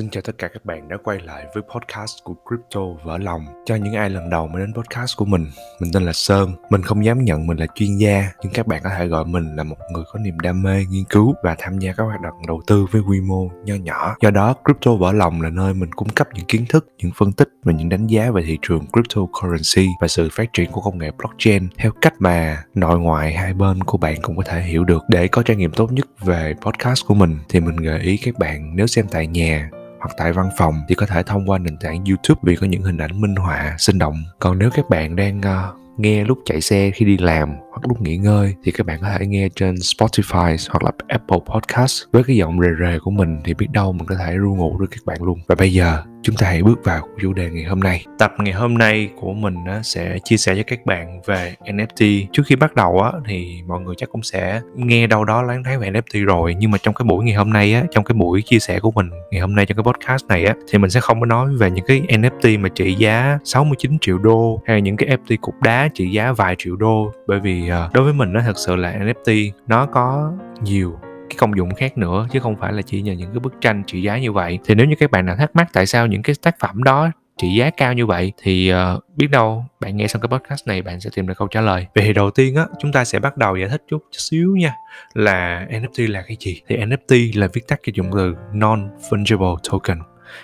Xin chào tất cả các bạn đã quay lại với podcast của Crypto Vỡ Lòng. Cho những ai lần đầu mới đến podcast của mình, mình tên là Sơn. Mình không dám nhận mình là chuyên gia, nhưng các bạn có thể gọi mình là một người có niềm đam mê, nghiên cứu và tham gia các hoạt động đầu tư với quy mô nho nhỏ. Do đó, Crypto Vỡ Lòng là nơi mình cung cấp những kiến thức, những phân tích và những đánh giá về thị trường cryptocurrency và sự phát triển của công nghệ blockchain theo cách mà nội ngoại hai bên của bạn cũng có thể hiểu được. Để có trải nghiệm tốt nhất về podcast của mình thì mình gợi ý các bạn nếu xem tại nhà hoặc tại văn phòng thì có thể thông qua nền tảng YouTube vì có những hình ảnh minh họa sinh động. Còn nếu các bạn đang uh, nghe lúc chạy xe khi đi làm hoặc lúc nghỉ ngơi thì các bạn có thể nghe trên Spotify hoặc là Apple Podcast với cái giọng rề rề của mình thì biết đâu mình có thể ru ngủ được các bạn luôn. Và bây giờ chúng ta hãy bước vào chủ đề ngày hôm nay. Tập ngày hôm nay của mình sẽ chia sẻ cho các bạn về NFT. Trước khi bắt đầu á thì mọi người chắc cũng sẽ nghe đâu đó lắng thấy về NFT rồi nhưng mà trong cái buổi ngày hôm nay á, trong cái buổi chia sẻ của mình ngày hôm nay trong cái podcast này á thì mình sẽ không có nói về những cái NFT mà trị giá 69 triệu đô hay những cái NFT cục đá trị giá vài triệu đô bởi vì ờ, đối với mình nó thật sự là NFT nó có nhiều cái công dụng khác nữa chứ không phải là chỉ nhờ những cái bức tranh trị giá như vậy. Thì nếu như các bạn nào thắc mắc tại sao những cái tác phẩm đó trị giá cao như vậy thì uh, biết đâu bạn nghe xong cái podcast này bạn sẽ tìm được câu trả lời. Vậy thì đầu tiên á chúng ta sẽ bắt đầu giải thích chút xíu nha là NFT là cái gì? Thì NFT là viết tắt cái dụng từ non fungible token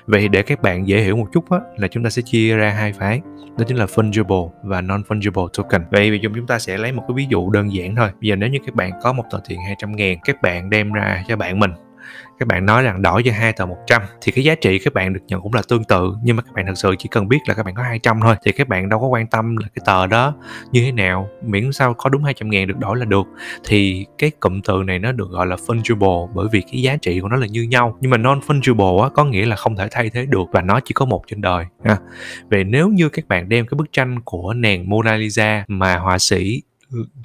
vậy để các bạn dễ hiểu một chút á, là chúng ta sẽ chia ra hai phái. Đó chính là fungible và non fungible token. Vậy bây giờ chúng ta sẽ lấy một cái ví dụ đơn giản thôi. Bây giờ nếu như các bạn có một tờ tiền 200 ngàn các bạn đem ra cho bạn mình các bạn nói rằng đổi cho hai tờ 100 thì cái giá trị các bạn được nhận cũng là tương tự, nhưng mà các bạn thật sự chỉ cần biết là các bạn có 200 thôi, thì các bạn đâu có quan tâm là cái tờ đó như thế nào, miễn sao có đúng 200 ngàn được đổi là được thì cái cụm từ này nó được gọi là fungible bởi vì cái giá trị của nó là như nhau, nhưng mà non fungible á, có nghĩa là không thể thay thế được và nó chỉ có một trên đời, ha. Vậy nếu như các bạn đem cái bức tranh của nàng Mona Lisa mà họa sĩ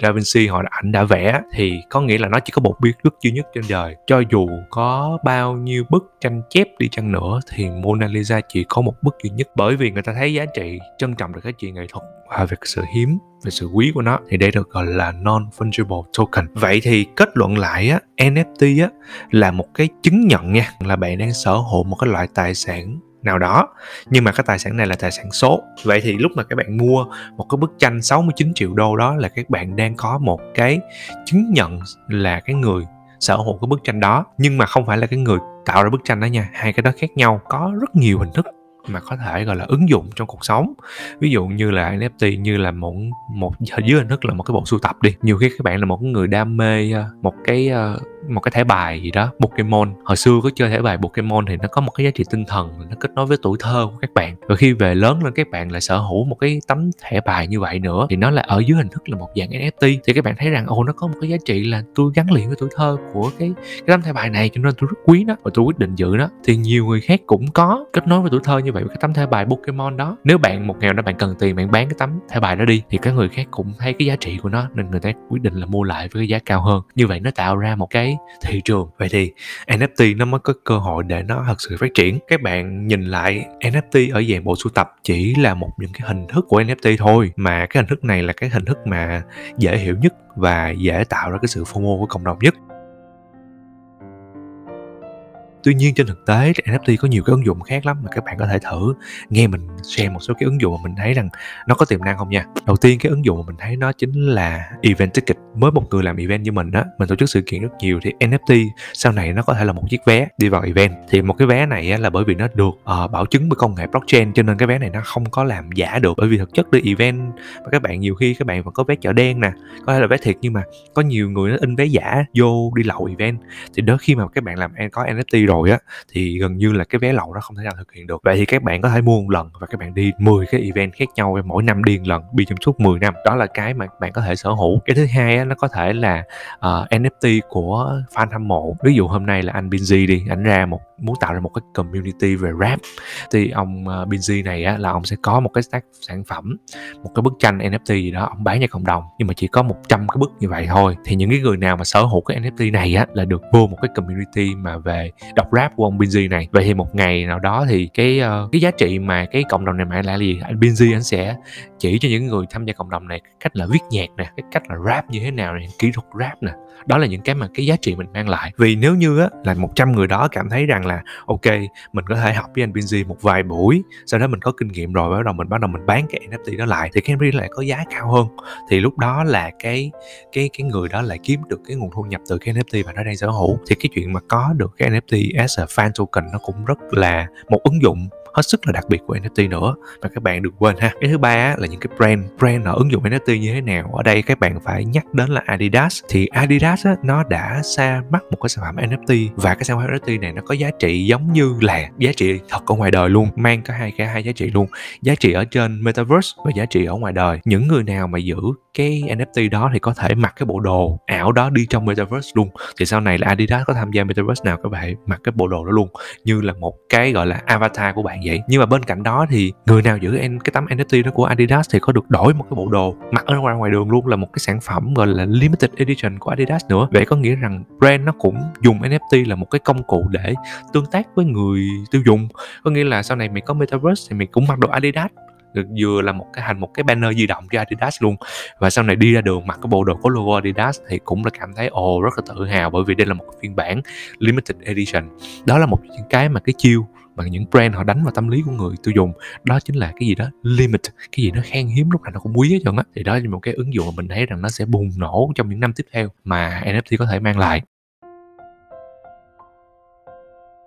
Da Vinci họ ảnh đã vẽ thì có nghĩa là nó chỉ có một bức bức duy nhất trên đời. Cho dù có bao nhiêu bức tranh chép đi chăng nữa thì Mona Lisa chỉ có một bức duy nhất. Bởi vì người ta thấy giá trị trân trọng được giá trị nghệ thuật và về sự hiếm về sự quý của nó thì đây được gọi là non fungible token. Vậy thì kết luận lại á NFT á là một cái chứng nhận nha, là bạn đang sở hữu một cái loại tài sản nào đó. Nhưng mà cái tài sản này là tài sản số. Vậy thì lúc mà các bạn mua một cái bức tranh 69 triệu đô đó là các bạn đang có một cái chứng nhận là cái người sở hữu cái bức tranh đó. Nhưng mà không phải là cái người tạo ra bức tranh đó nha, hai cái đó khác nhau, có rất nhiều hình thức mà có thể, gọi là, ứng dụng trong cuộc sống. Ví dụ như là NFT như là một một, dưới hình thức là một cái bộ sưu tập đi. Nhiều khi các bạn là một người đam mê ờ, một cái ờ, một cái thẻ bài gì đó, Pokemon. Hồi xưa có chơi thẻ bài Pokemon thì nó có một cái giá trị tinh thần, nó kết nối với tuổi thơ của các bạn. Rồi khi về lớn lên, các bạn lại sở hữu một cái tấm thẻ bài như vậy nữa. Thì nó là ở dưới hình thức là một dạng NFT thì các bạn thấy rằng, ồ, nó có một cái giá trị là tôi gắn liền với tuổi thơ của cái cái tấm thẻ bài này, cho nên tôi rất quý nó và tôi quyết định giữ nó. Thì nhiều người khác cũng có kết nối với tuổi thơ như vậy với cái tấm thẻ bài Pokemon đó. Nếu bạn một ngày đó bạn cần tiền, bạn bán cái tấm thẻ bài đó đi, thì các người khác cũng thấy cái giá trị của nó, nên người ta quyết định là mua lại với cái giá cao hơn. Như vậy nó tạo ra một cái thị trường. Vậy thì NFT nó mới có cơ hội để nó thật sự phát triển. Các bạn nhìn lại NFT ở dạng bộ sưu tập chỉ là một những cái hình thức của NFT thôi, mà cái hình thức này là cái hình thức mà dễ hiểu nhất và dễ tạo ra cái sự phô mô của cộng đồng nhất tuy nhiên trên thực tế NFT có nhiều cái ứng dụng khác lắm mà các bạn có thể thử. Nghe mình share một số cái ứng dụng mà mình thấy rằng nó có tiềm năng không nha. Đầu tiên cái ứng dụng mà mình thấy nó chính là event ticket. Mới một người làm event như mình á mình tổ chức sự kiện rất nhiều thì NFT sau này nó có thể là một chiếc vé đi vào event. Thì một cái vé này á, là bởi vì nó được uh, bảo chứng bởi công nghệ blockchain cho nên cái vé này nó không có làm giả được. Bởi vì thực chất đi event và các bạn nhiều khi các bạn vẫn có vé chợ đen nè có thể là vé thiệt nhưng mà có nhiều người nó in vé giả vô đi lậu event. Thì đó khi mà các bạn làm có NFT rồi á thì gần như là cái vé lậu nó không thể nào thực hiện được. Vậy thì các bạn có thể mua một lần và các bạn đi 10 cái event khác nhau mỗi năm đi một lần đi trong suốt 10 năm. Đó là cái mà bạn có thể sở hữu. Cái thứ hai á, nó có thể là ờ, uh, NFT của fan hâm mộ. Ví dụ hôm nay là anh Binz đi ảnh ra một muốn tạo ra một cái community về rap thì ông uh, Binz này á là ông sẽ có một cái tác sản phẩm một cái bức tranh NFT gì đó ông bán cho cộng đồng. Nhưng mà chỉ có 100 cái bức như vậy thôi. Thì những cái người nào mà sở hữu cái NFT này á là được vô một cái community mà về đọc rap của ông Binz này. Vậy thì một ngày nào đó thì cái uh, cái giá trị mà cái cộng đồng này mang lại là gì? Anh Binz anh sẽ chỉ cho những người tham gia cộng đồng này cách là viết nhạc nè, cái cách là rap như thế nào này, kỹ thuật rap nè. Đó là những cái mà cái giá trị mình mang lại. Vì nếu như á, là 100 người đó cảm thấy rằng là, ok, mình có thể học với anh Binz một vài buổi, sau đó mình có kinh nghiệm rồi, bắt đầu mình, bắt đầu mình bán cái NFT đó lại, thì cái NFT lại có giá cao hơn. Thì lúc đó là cái cái cái người đó lại kiếm được cái nguồn thu nhập từ cái NFT mà nó đang sở hữu. Thì cái chuyện mà có được cái NFT as a fan token nó cũng rất là một ứng dụng hết sức là đặc biệt của NFT nữa. Và các bạn đừng quên ha. Cái thứ ba là những cái brand brand nó ứng dụng NFT như thế nào ở đây các bạn phải nhắc đến là Adidas. Thì Adidas á, nó đã xa mắt một cái sản phẩm NFT và cái sản phẩm NFT này nó có giá trị giống như là giá trị thật ở ngoài đời luôn mang cả hai cả hai giá trị luôn. Giá trị ở trên metaverse và giá trị ở ngoài đời. Những người nào mà giữ cái NFT đó thì có thể mặc cái bộ đồ ảo đó đi trong metaverse luôn. Thì sau này là Adidas có tham gia metaverse nào các bạn mặc cái bộ đồ đó luôn. Như là một cái gọi là avatar của bạn vậy. Nhưng mà bên cạnh đó thì người nào giữ cái tấm NFT đó của Adidas thì có được đổi một cái bộ đồ mặc ở ngoài ngoài đường luôn là một cái sản phẩm gọi là limited edition của Adidas nữa. Vậy có nghĩa rằng brand nó cũng dùng NFT là một cái công cụ để tương tác với người tiêu dùng. Có nghĩa là sau này mày có metaverse thì mày cũng mặc đồ Adidas vừa là một cái, thành một cái banner di động cho Adidas luôn. Và sau này đi ra đường mặc cái bộ đồ có logo Adidas thì cũng là cảm thấy, ồ, rất là tự hào bởi vì đây là một phiên bản limited edition. Đó là một những cái mà cái chiêu mà những brand họ đánh vào tâm lý của người tiêu dùng. Đó chính là cái gì đó limit, cái gì nó khan hiếm lúc nào nó cũng quý hết trơn á. Thì đó là một cái ứng dụng mà mình thấy rằng nó sẽ bùng nổ trong những năm tiếp theo mà NFT có thể mang lại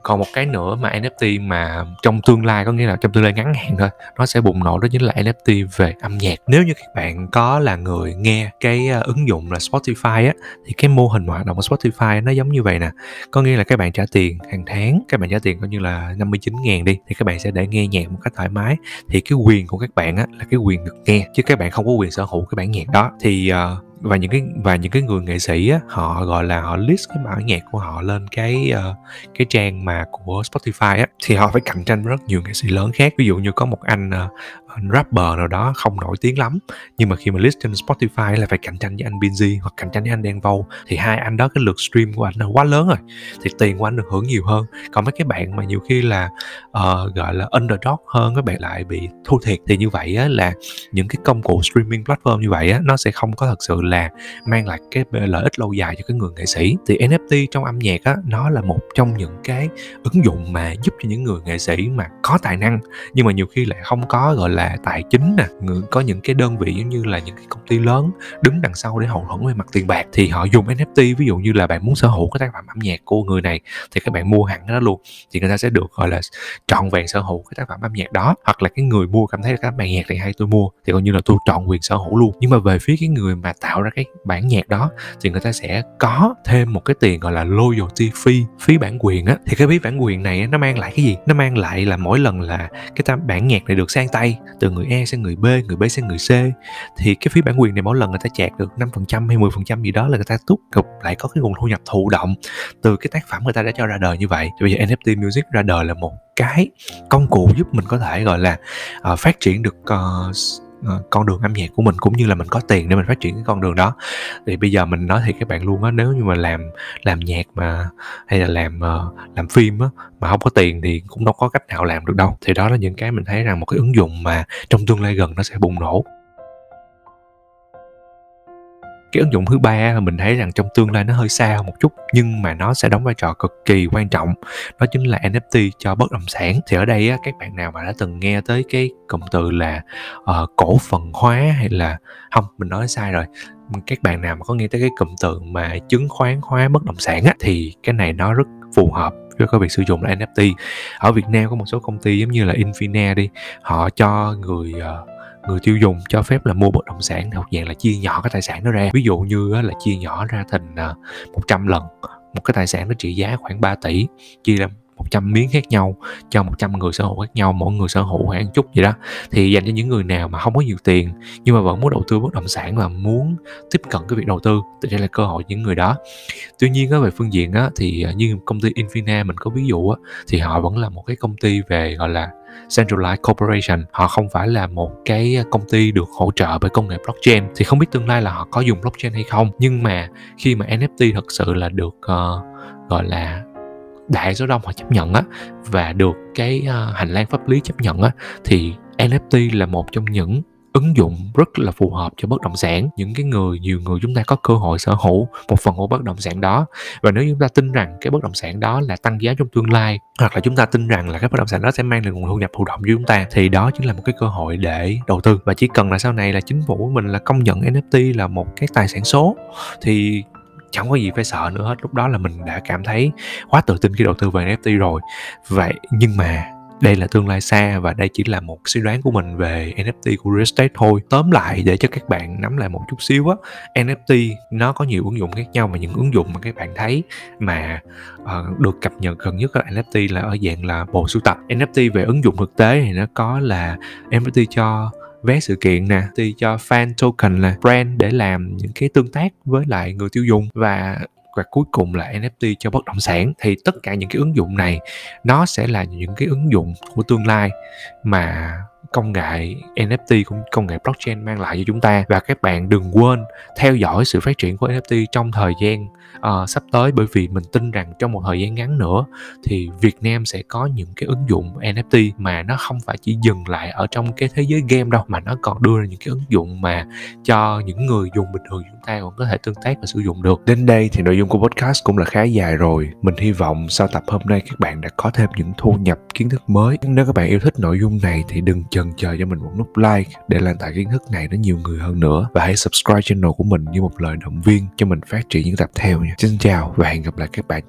còn một cái nữa mà NFT mà trong tương lai có nghĩa là trong tương lai ngắn hạn thôi nó sẽ bùng nổ đó chính là NFT về âm nhạc. Nếu như các bạn có là người nghe cái ờ, ứng dụng là Spotify á thì cái mô hình hoạt động của Spotify nó giống như vậy nè. Có nghĩa là các bạn trả tiền hàng tháng các bạn trả tiền coi như là 59 ngàn đi thì các bạn sẽ để nghe nhạc một cách thoải mái. Thì cái quyền của các bạn á là cái quyền được nghe chứ các bạn không có quyền sở hữu cái bản nhạc đó. Thì uh, và những cái và những cái người nghệ sĩ á, họ gọi là họ list cái bản nhạc của họ lên cái uh, cái trang mà của Spotify á thì họ phải cạnh tranh với rất nhiều nghệ sĩ lớn khác. Ví dụ như có một anh uh, rapper nào đó không nổi tiếng lắm. Nhưng mà khi mà list trên Spotify là phải cạnh tranh với anh Binz hoặc cạnh tranh với anh Đen Vâu thì hai anh đó cái lượt stream của anh là quá lớn rồi. Thì tiền của anh được hưởng nhiều hơn. Còn mấy cái bạn mà nhiều khi là uh, gọi là underdog hơn các bạn lại bị thu thiệt. Thì như vậy á, là những cái công cụ streaming platform như vậy á, nó sẽ không có thật sự là mang lại cái lợi ích lâu dài cho cái người nghệ sĩ. Thì NFT trong âm nhạc á, nó là một trong những cái ứng dụng mà giúp cho những người nghệ sĩ mà có tài năng nhưng mà nhiều khi lại không có gọi là tài chính nè có những cái đơn vị giống như là những cái công ty lớn đứng đằng sau để hậu thuẫn về mặt tiền bạc thì họ dùng NFT ví dụ như là bạn muốn sở hữu cái tác phẩm âm nhạc của người này thì các bạn mua hẳn cái đó luôn, thì người ta sẽ được, gọi là, trọn vẹn sở hữu cái tác phẩm âm nhạc đó. Hoặc là cái người mua cảm thấy cái bài nhạc này hay, tôi mua thì coi như là tôi trọn quyền sở hữu luôn. Nhưng mà về phía cái người mà tạo ra cái bản nhạc đó thì người ta sẽ có thêm một cái tiền, gọi là, loyalty fee, phí bản quyền á. Thì cái phí bản quyền này nó mang lại cái gì? Nó mang lại là mỗi lần là cái bản nhạc này được sang tay từ người E sang người B, người B sang người C thì cái phí bản quyền này mỗi lần người ta chạc được 5% hay 10% gì đó là người ta túc cục lại có cái nguồn thu nhập thụ động từ cái tác phẩm người ta đã cho ra đời như vậy. Bây giờ NFT Music ra đời là một cái công cụ giúp mình có thể gọi là uh, phát triển được uh, uh, Ờ, con đường âm nhạc của mình cũng như là mình có tiền để mình phát triển cái con đường đó. Thì bây giờ mình nói thì các bạn luôn á, nếu như mà làm làm nhạc mà, hay là làm ờ, làm phim á mà không có tiền thì cũng đâu có cách nào làm được đâu. Thì đó là những cái mình thấy rằng một cái ứng dụng mà trong tương lai gần nó sẽ bùng nổ cái ứng dụng thứ ba mình thấy rằng trong tương lai nó hơi xa một chút nhưng mà nó sẽ đóng vai trò cực kỳ quan trọng. Đó chính là NFT cho bất động sản. Thì ở đây á, các bạn nào mà đã từng nghe tới cái cụm từ là uh, cổ phần hóa hay là không mình nói sai rồi. Các bạn nào mà có nghe tới cái cụm từ mà chứng khoán hóa bất động sản á thì cái này nó rất phù hợp với cái việc sử dụng là NFT ở Việt Nam có một số công ty giống như là Infina đi họ cho người uh, người tiêu dùng cho phép là mua bất động sản thuộc dạng là chia nhỏ cái tài sản đó ra. Ví dụ như là chia nhỏ ra thành à, 100 lần một cái tài sản nó trị giá khoảng 3 tỷ chia ra 100 miếng khác nhau cho 100 người sở hữu khác nhau mỗi người sở hữu khoảng chút gì đó. Thì dành cho những người nào mà không có nhiều tiền nhưng mà vẫn muốn đầu tư bất động sản và muốn tiếp cận cái việc đầu tư thì đây là cơ hội những người đó. Tuy nhiên á, về phương diện á, thì à, như công ty Infina mình có ví dụ á, thì họ vẫn là một cái công ty về gọi là Centralized Corporation họ không phải là một cái công ty được hỗ trợ bởi công nghệ blockchain. Thì không biết tương lai là họ có dùng blockchain hay không nhưng mà khi mà NFT thật sự là được uh, gọi là đại số đông họ chấp nhận á và được cái uh, hành lang pháp lý chấp nhận á thì NFT là một trong những ứng dụng rất là phù hợp cho bất động sản. Những cái người, nhiều người chúng ta có cơ hội sở hữu một phần của bất động sản đó. Và nếu chúng ta tin rằng cái bất động sản đó là tăng giá trong tương lai, hoặc là chúng ta tin rằng là cái bất động sản đó sẽ mang lại nguồn thu nhập thụ động cho chúng ta, thì đó chính là một cái cơ hội để đầu tư. Và chỉ cần là sau này là chính phủ của mình là công nhận NFT là một cái tài sản số, thì chẳng có gì phải sợ nữa hết. Lúc đó là mình đã cảm thấy quá tự tin khi đầu tư về NFT rồi. Vậy nhưng mà đây là tương lai xa và đây chỉ là một suy đoán của mình về NFT của real estate thôi. Tóm lại để cho các bạn nắm lại một chút xíu á NFT nó có nhiều ứng dụng khác nhau mà những ứng dụng mà các bạn thấy mà uh, được cập nhật gần nhất là NFT là ở dạng là bộ sưu tập. NFT về ứng dụng thực tế thì nó có là NFT cho vé sự kiện nè NFT cho fan token là brand để làm những cái tương tác với lại người tiêu dùng. Và và cuối cùng là NFT cho bất động sản. Thì tất cả những cái ứng dụng này, nó sẽ là những cái ứng dụng của tương lai mà công nghệ NFT cũng công nghệ blockchain mang lại cho chúng ta và các bạn đừng quên theo dõi sự phát triển của NFT trong thời gian uh, sắp tới bởi vì mình tin rằng trong một thời gian ngắn nữa thì Việt Nam sẽ có những cái ứng dụng NFT mà nó không phải chỉ dừng lại ở trong cái thế giới game đâu mà nó còn đưa ra những cái ứng dụng mà cho những người dùng bình thường chúng ta cũng có thể tương tác và sử dụng được. Đến đây thì nội dung của podcast cũng là khá dài rồi. Mình hy vọng sau tập hôm nay các bạn đã có thêm những thu nhập kiến thức mới. Nếu các bạn yêu thích nội dung này thì đừng chần chờ cho mình một nút like để lan tỏa kiến thức này đến nhiều người hơn nữa và hãy subscribe channel của mình như một lời động viên cho mình phát triển những tập theo nha. Xin chào và hẹn gặp lại các bạn